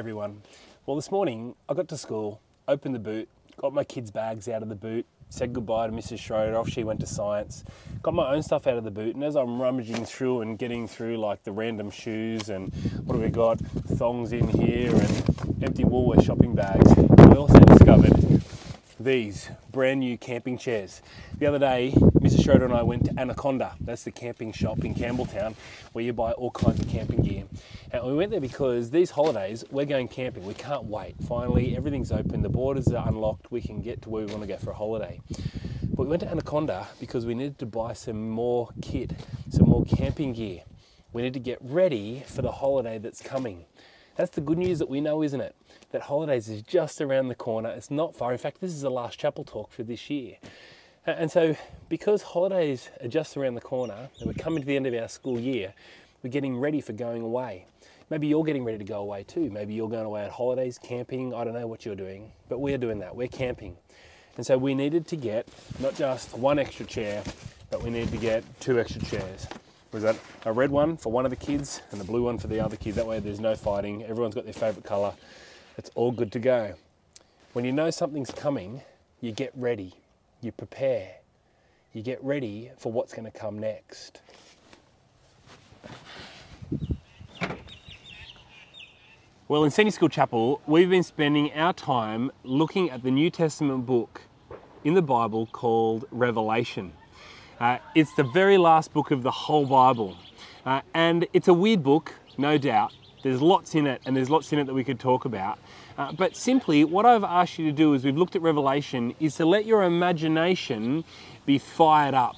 Everyone. Well, this morning I got to school, opened the boot, got my kids' bags out of the boot, said goodbye to Mrs. Schroeder. Off she went to science. Got my own stuff out of the boot, and as I'm rummaging through and getting through like the random shoes and what do we got? Thongs in here and empty Woolworths shopping bags. Also discovered these brand new camping chairs. The other day, Mrs. Schroeder and I went to Anaconda. That's the camping shop in Campbelltown where you buy all kinds of camping gear. And we went there because these holidays, we're going camping. We can't wait. Finally, everything's open, the borders are unlocked, we can get to where we want to go for a holiday. But we went to Anaconda because we needed to buy some more kit, some more camping gear. We need to get ready for the holiday that's coming. That's the good news that we know, isn't it? That holidays is just around the corner. It's not far. In fact, this is the last chapel talk for this year. And so, because holidays are just around the corner and we're coming to the end of our school year, we're getting ready for going away. Maybe you're getting ready to go away too. Maybe you're going away at holidays, camping. I don't know what you're doing, but we're doing that. We're camping. And so, we needed to get not just one extra chair, but we needed to get two extra chairs. We've got a red one for one of the kids and a blue one for the other kid. That way, there's no fighting. Everyone's got their favourite colour. It's all good to go. When you know something's coming, you get ready, you prepare, you get ready for what's going to come next. Well, in Senior School Chapel, we've been spending our time looking at the New Testament book in the Bible called Revelation. Uh, it's the very last book of the whole Bible. Uh, and it's a weird book, no doubt. There's lots in it, and there's lots in it that we could talk about. Uh, but simply, what I've asked you to do as we've looked at Revelation is to let your imagination be fired up.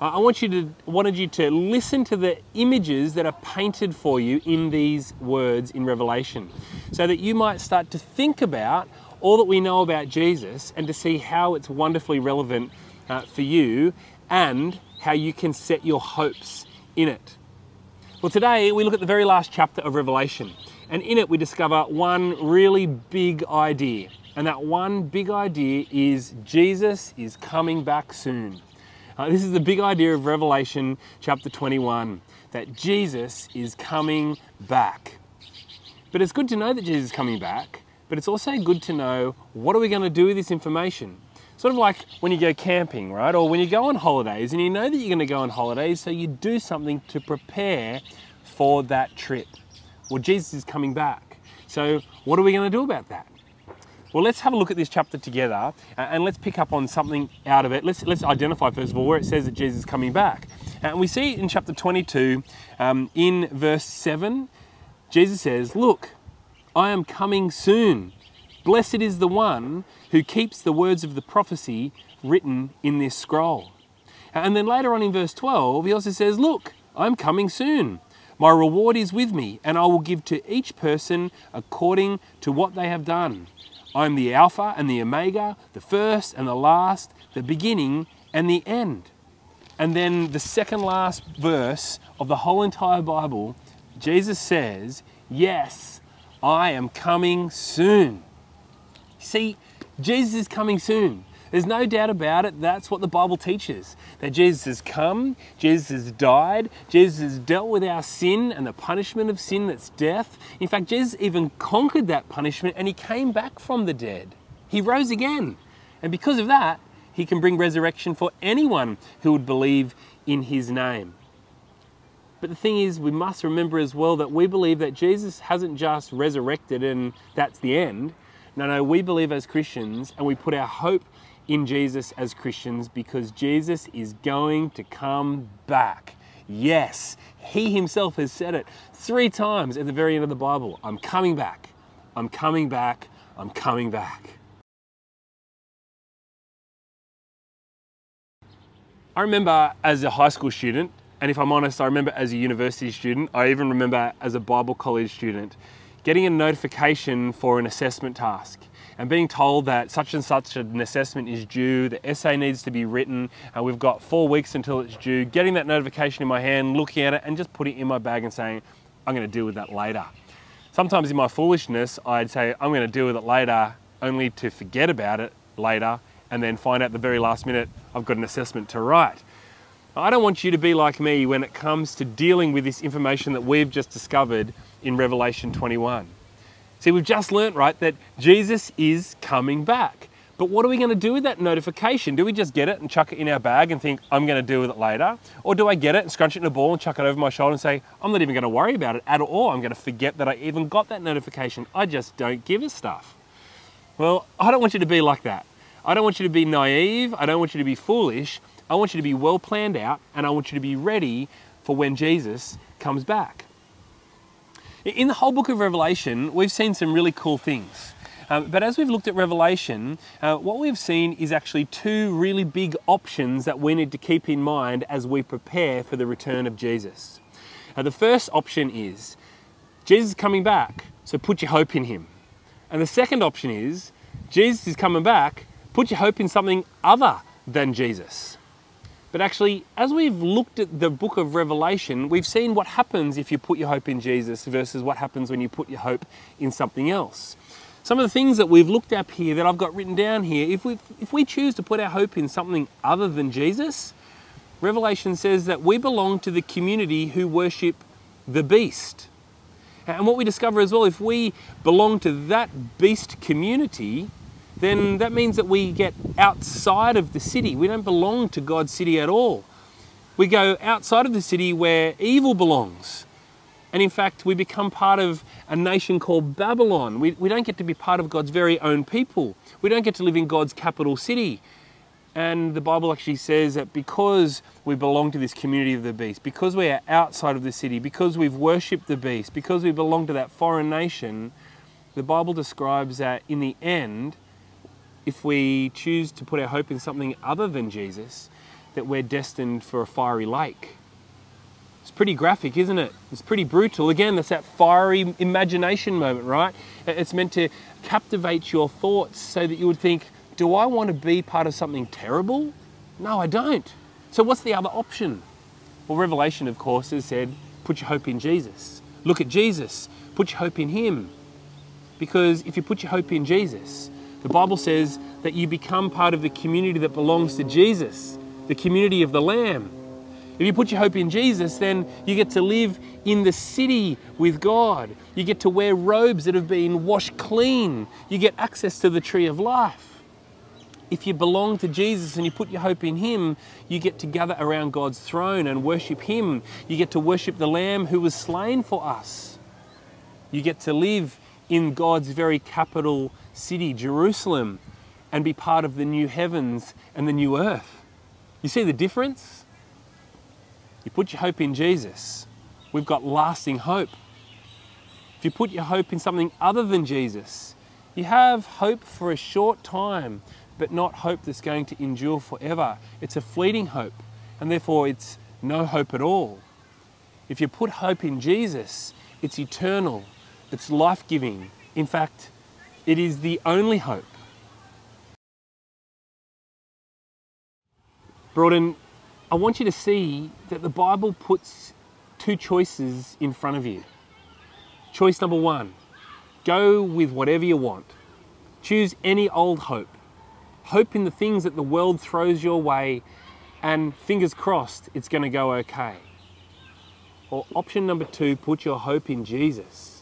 Uh, I want you to wanted you to listen to the images that are painted for you in these words in Revelation, so that you might start to think about all that we know about Jesus and to see how it's wonderfully relevant uh, for you and how you can set your hopes in it. Well, today we look at the very last chapter of Revelation, and in it we discover one really big idea. And that one big idea is Jesus is coming back soon. Uh, this is the big idea of Revelation chapter 21 that Jesus is coming back. But it's good to know that Jesus is coming back, but it's also good to know what are we going to do with this information? Sort of like when you go camping, right? Or when you go on holidays and you know that you're going to go on holidays, so you do something to prepare for that trip. Well, Jesus is coming back. So, what are we going to do about that? Well, let's have a look at this chapter together and let's pick up on something out of it. Let's, let's identify, first of all, where it says that Jesus is coming back. And we see in chapter 22, um, in verse 7, Jesus says, Look, I am coming soon. Blessed is the one who keeps the words of the prophecy written in this scroll. And then later on in verse 12, he also says, Look, I'm coming soon. My reward is with me, and I will give to each person according to what they have done. I am the Alpha and the Omega, the first and the last, the beginning and the end. And then the second last verse of the whole entire Bible, Jesus says, Yes, I am coming soon. See, Jesus is coming soon. There's no doubt about it, that's what the Bible teaches. That Jesus has come, Jesus has died, Jesus has dealt with our sin and the punishment of sin that's death. In fact, Jesus even conquered that punishment and he came back from the dead. He rose again. And because of that, he can bring resurrection for anyone who would believe in his name. But the thing is, we must remember as well that we believe that Jesus hasn't just resurrected and that's the end. No, no, we believe as Christians and we put our hope in Jesus as Christians because Jesus is going to come back. Yes, He Himself has said it three times at the very end of the Bible. I'm coming back, I'm coming back, I'm coming back. I remember as a high school student, and if I'm honest, I remember as a university student, I even remember as a Bible college student, getting a notification for an assessment task and being told that such and such an assessment is due, the essay needs to be written, and we've got four weeks until it's due, getting that notification in my hand, looking at it, and just putting it in my bag and saying, I'm going to deal with that later. Sometimes in my foolishness, I'd say, I'm going to deal with it later, only to forget about it later, and then find out the very last minute I've got an assessment to write. I don't want you to be like me when it comes to dealing with this information that we've just discovered in Revelation 21. See, we've just learnt, right, that Jesus is coming back. But what are we going to do with that notification? Do we just get it and chuck it in our bag and think, I'm going to deal with it later? Or do I get it and scrunch it in a ball and chuck it over my shoulder and say, I'm not even going to worry about it at all. I'm going to forget that I even got that notification. I just don't give a stuff. Well, I don't want you to be like that. I don't want you to be naive. I don't want you to be foolish. I want you to be well planned out and I want you to be ready for when Jesus comes back. In the whole book of Revelation, we've seen some really cool things. Um, but as we've looked at Revelation, uh, what we've seen is actually two really big options that we need to keep in mind as we prepare for the return of Jesus. Uh, the first option is Jesus is coming back, so put your hope in him. And the second option is Jesus is coming back, put your hope in something other than Jesus. But actually, as we've looked at the book of Revelation, we've seen what happens if you put your hope in Jesus versus what happens when you put your hope in something else. Some of the things that we've looked at here that I've got written down here, if we, if we choose to put our hope in something other than Jesus, Revelation says that we belong to the community who worship the beast. And what we discover as well, if we belong to that beast community, then that means that we get outside of the city. We don't belong to God's city at all. We go outside of the city where evil belongs. And in fact, we become part of a nation called Babylon. We, we don't get to be part of God's very own people. We don't get to live in God's capital city. And the Bible actually says that because we belong to this community of the beast, because we are outside of the city, because we've worshipped the beast, because we belong to that foreign nation, the Bible describes that in the end, if we choose to put our hope in something other than Jesus, that we're destined for a fiery lake. It's pretty graphic, isn't it? It's pretty brutal. Again, that's that fiery imagination moment, right? It's meant to captivate your thoughts so that you would think, do I want to be part of something terrible? No, I don't. So, what's the other option? Well, Revelation, of course, has said, put your hope in Jesus. Look at Jesus. Put your hope in Him. Because if you put your hope in Jesus, the Bible says that you become part of the community that belongs to Jesus, the community of the Lamb. If you put your hope in Jesus, then you get to live in the city with God. You get to wear robes that have been washed clean. You get access to the tree of life. If you belong to Jesus and you put your hope in Him, you get to gather around God's throne and worship Him. You get to worship the Lamb who was slain for us. You get to live in God's very capital city, Jerusalem, and be part of the new heavens and the new earth. You see the difference? You put your hope in Jesus, we've got lasting hope. If you put your hope in something other than Jesus, you have hope for a short time, but not hope that's going to endure forever. It's a fleeting hope, and therefore it's no hope at all. If you put hope in Jesus, it's eternal, it's life giving. In fact, it is the only hope. Broaden, I want you to see that the Bible puts two choices in front of you. Choice number one go with whatever you want. Choose any old hope. Hope in the things that the world throws your way, and fingers crossed it's going to go okay. Or option number two put your hope in Jesus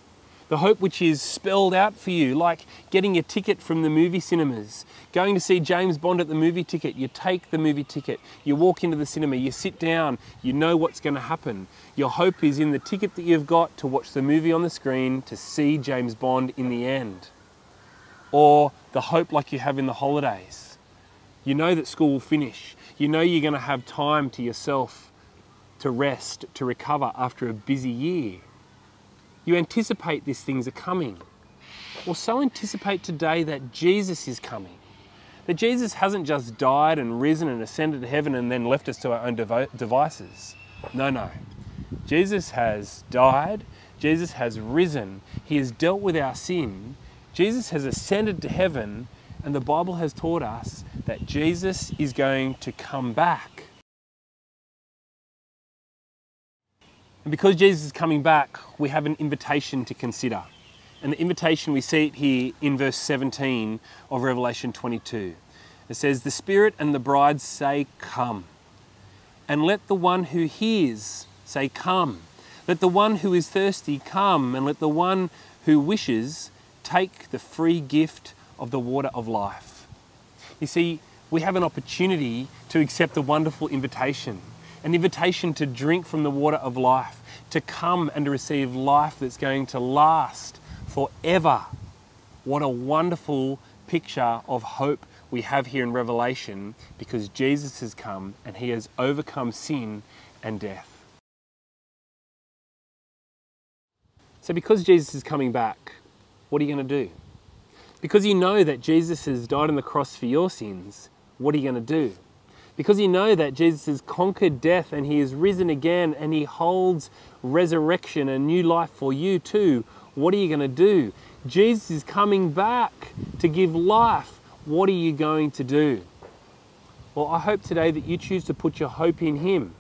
The hope which is spelled out for you, like getting a ticket from the movie cinemas, going to see James Bond at the movie ticket. You take the movie ticket, you walk into the cinema, you sit down, you know what's going to happen. Your hope is in the ticket that you've got to watch the movie on the screen to see James Bond in the end. Or the hope like you have in the holidays. You know that school will finish. You know you're going to have time to yourself to rest, to recover after a busy year. You anticipate these things are coming. Well, so anticipate today that Jesus is coming. That Jesus hasn't just died and risen and ascended to heaven and then left us to our own devices. No, no. Jesus has died, Jesus has risen, He has dealt with our sin, Jesus has ascended to heaven, and the Bible has taught us that Jesus is going to come back. And because Jesus is coming back, we have an invitation to consider. And the invitation, we see it here in verse 17 of Revelation 22. It says, The Spirit and the bride say, Come. And let the one who hears say, Come. Let the one who is thirsty come, and let the one who wishes take the free gift of the water of life. You see, we have an opportunity to accept the wonderful invitation an invitation to drink from the water of life, to come and to receive life that's going to last forever. What a wonderful picture of hope we have here in Revelation because Jesus has come and he has overcome sin and death. So, because Jesus is coming back, what are you going to do? Because you know that Jesus has died on the cross for your sins, what are you going to do? Because you know that Jesus has conquered death and he is risen again and he holds resurrection and new life for you too, what are you going to do? Jesus is coming back to give life. What are you going to do? Well, I hope today that you choose to put your hope in him.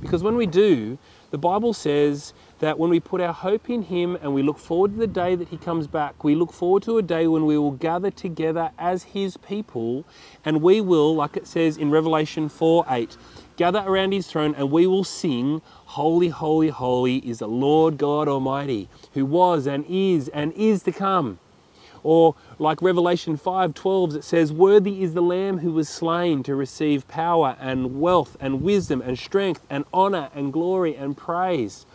Because when we do, the Bible says that when we put our hope in Him and we look forward to the day that He comes back, we look forward to a day when we will gather together as His people and we will, like it says in Revelation 4 8, gather around His throne and we will sing, Holy, holy, holy is the Lord God Almighty, who was and is and is to come. Or like Revelation 5:12 it says worthy is the lamb who was slain to receive power and wealth and wisdom and strength and honor and glory and praise.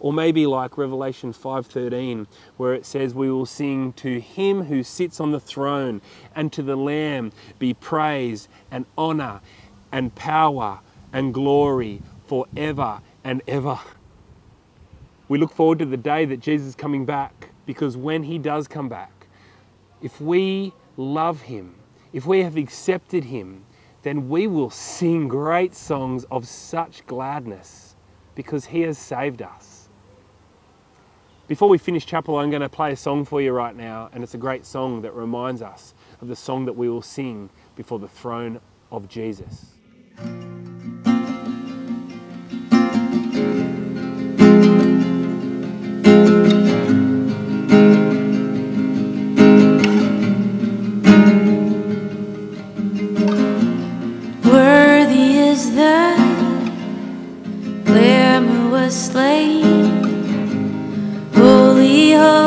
Or maybe like Revelation 5:13 where it says we will sing to him who sits on the throne and to the lamb be praise and honor and power and glory forever and ever. We look forward to the day that Jesus is coming back because when he does come back if we love Him, if we have accepted Him, then we will sing great songs of such gladness because He has saved us. Before we finish chapel, I'm going to play a song for you right now, and it's a great song that reminds us of the song that we will sing before the throne of Jesus. You are my everything, and I adore.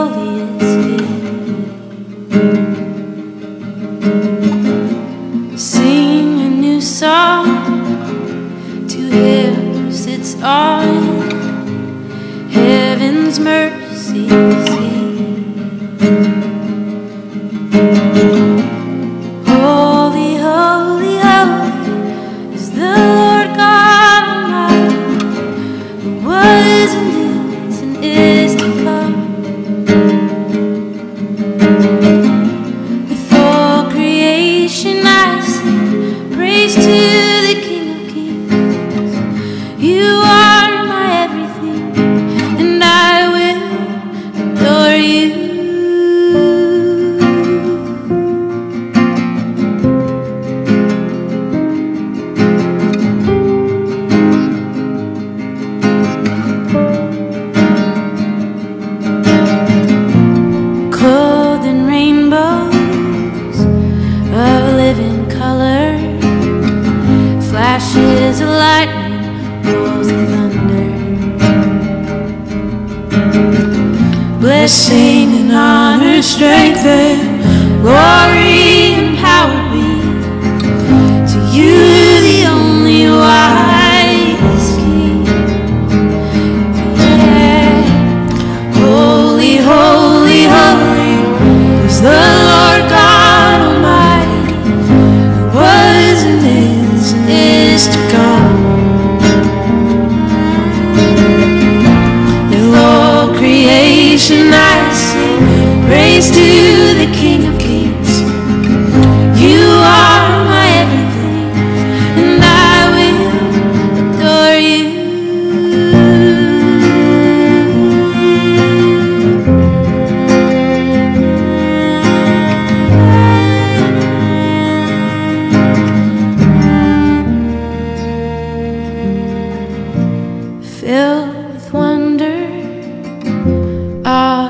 Honor, strength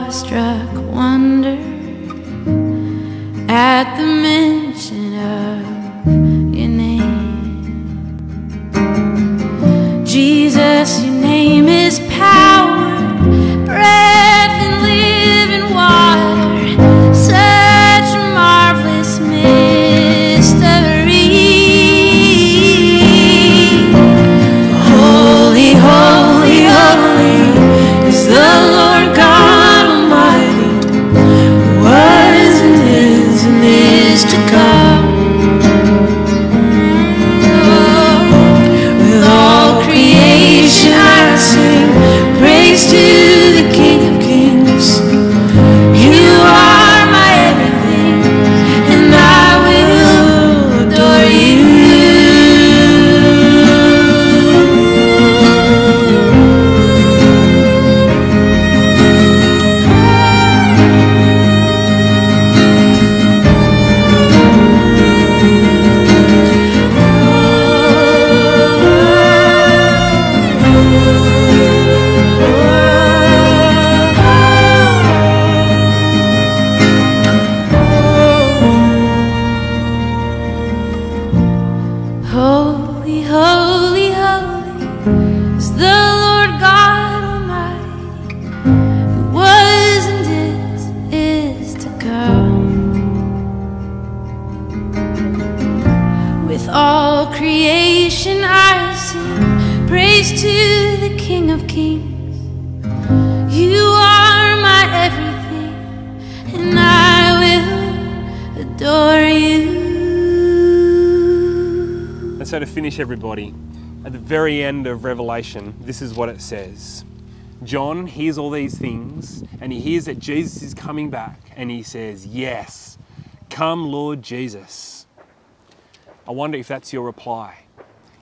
awestruck wonder at the finish, everybody, at the very end of Revelation, this is what it says. John hears all these things and he hears that Jesus is coming back and he says, Yes, come, Lord Jesus. I wonder if that's your reply.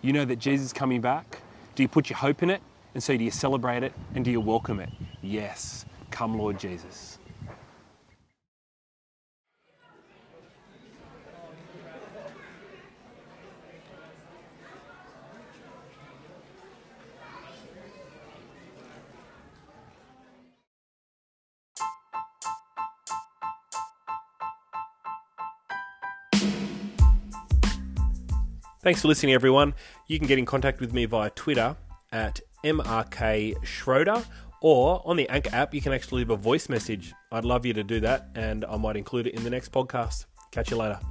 You know that Jesus is coming back. Do you put your hope in it? And so do you celebrate it and do you welcome it? Yes, come, Lord Jesus. Thanks for listening, everyone. You can get in contact with me via Twitter at MRK Schroeder or on the Anchor app, you can actually leave a voice message. I'd love you to do that, and I might include it in the next podcast. Catch you later.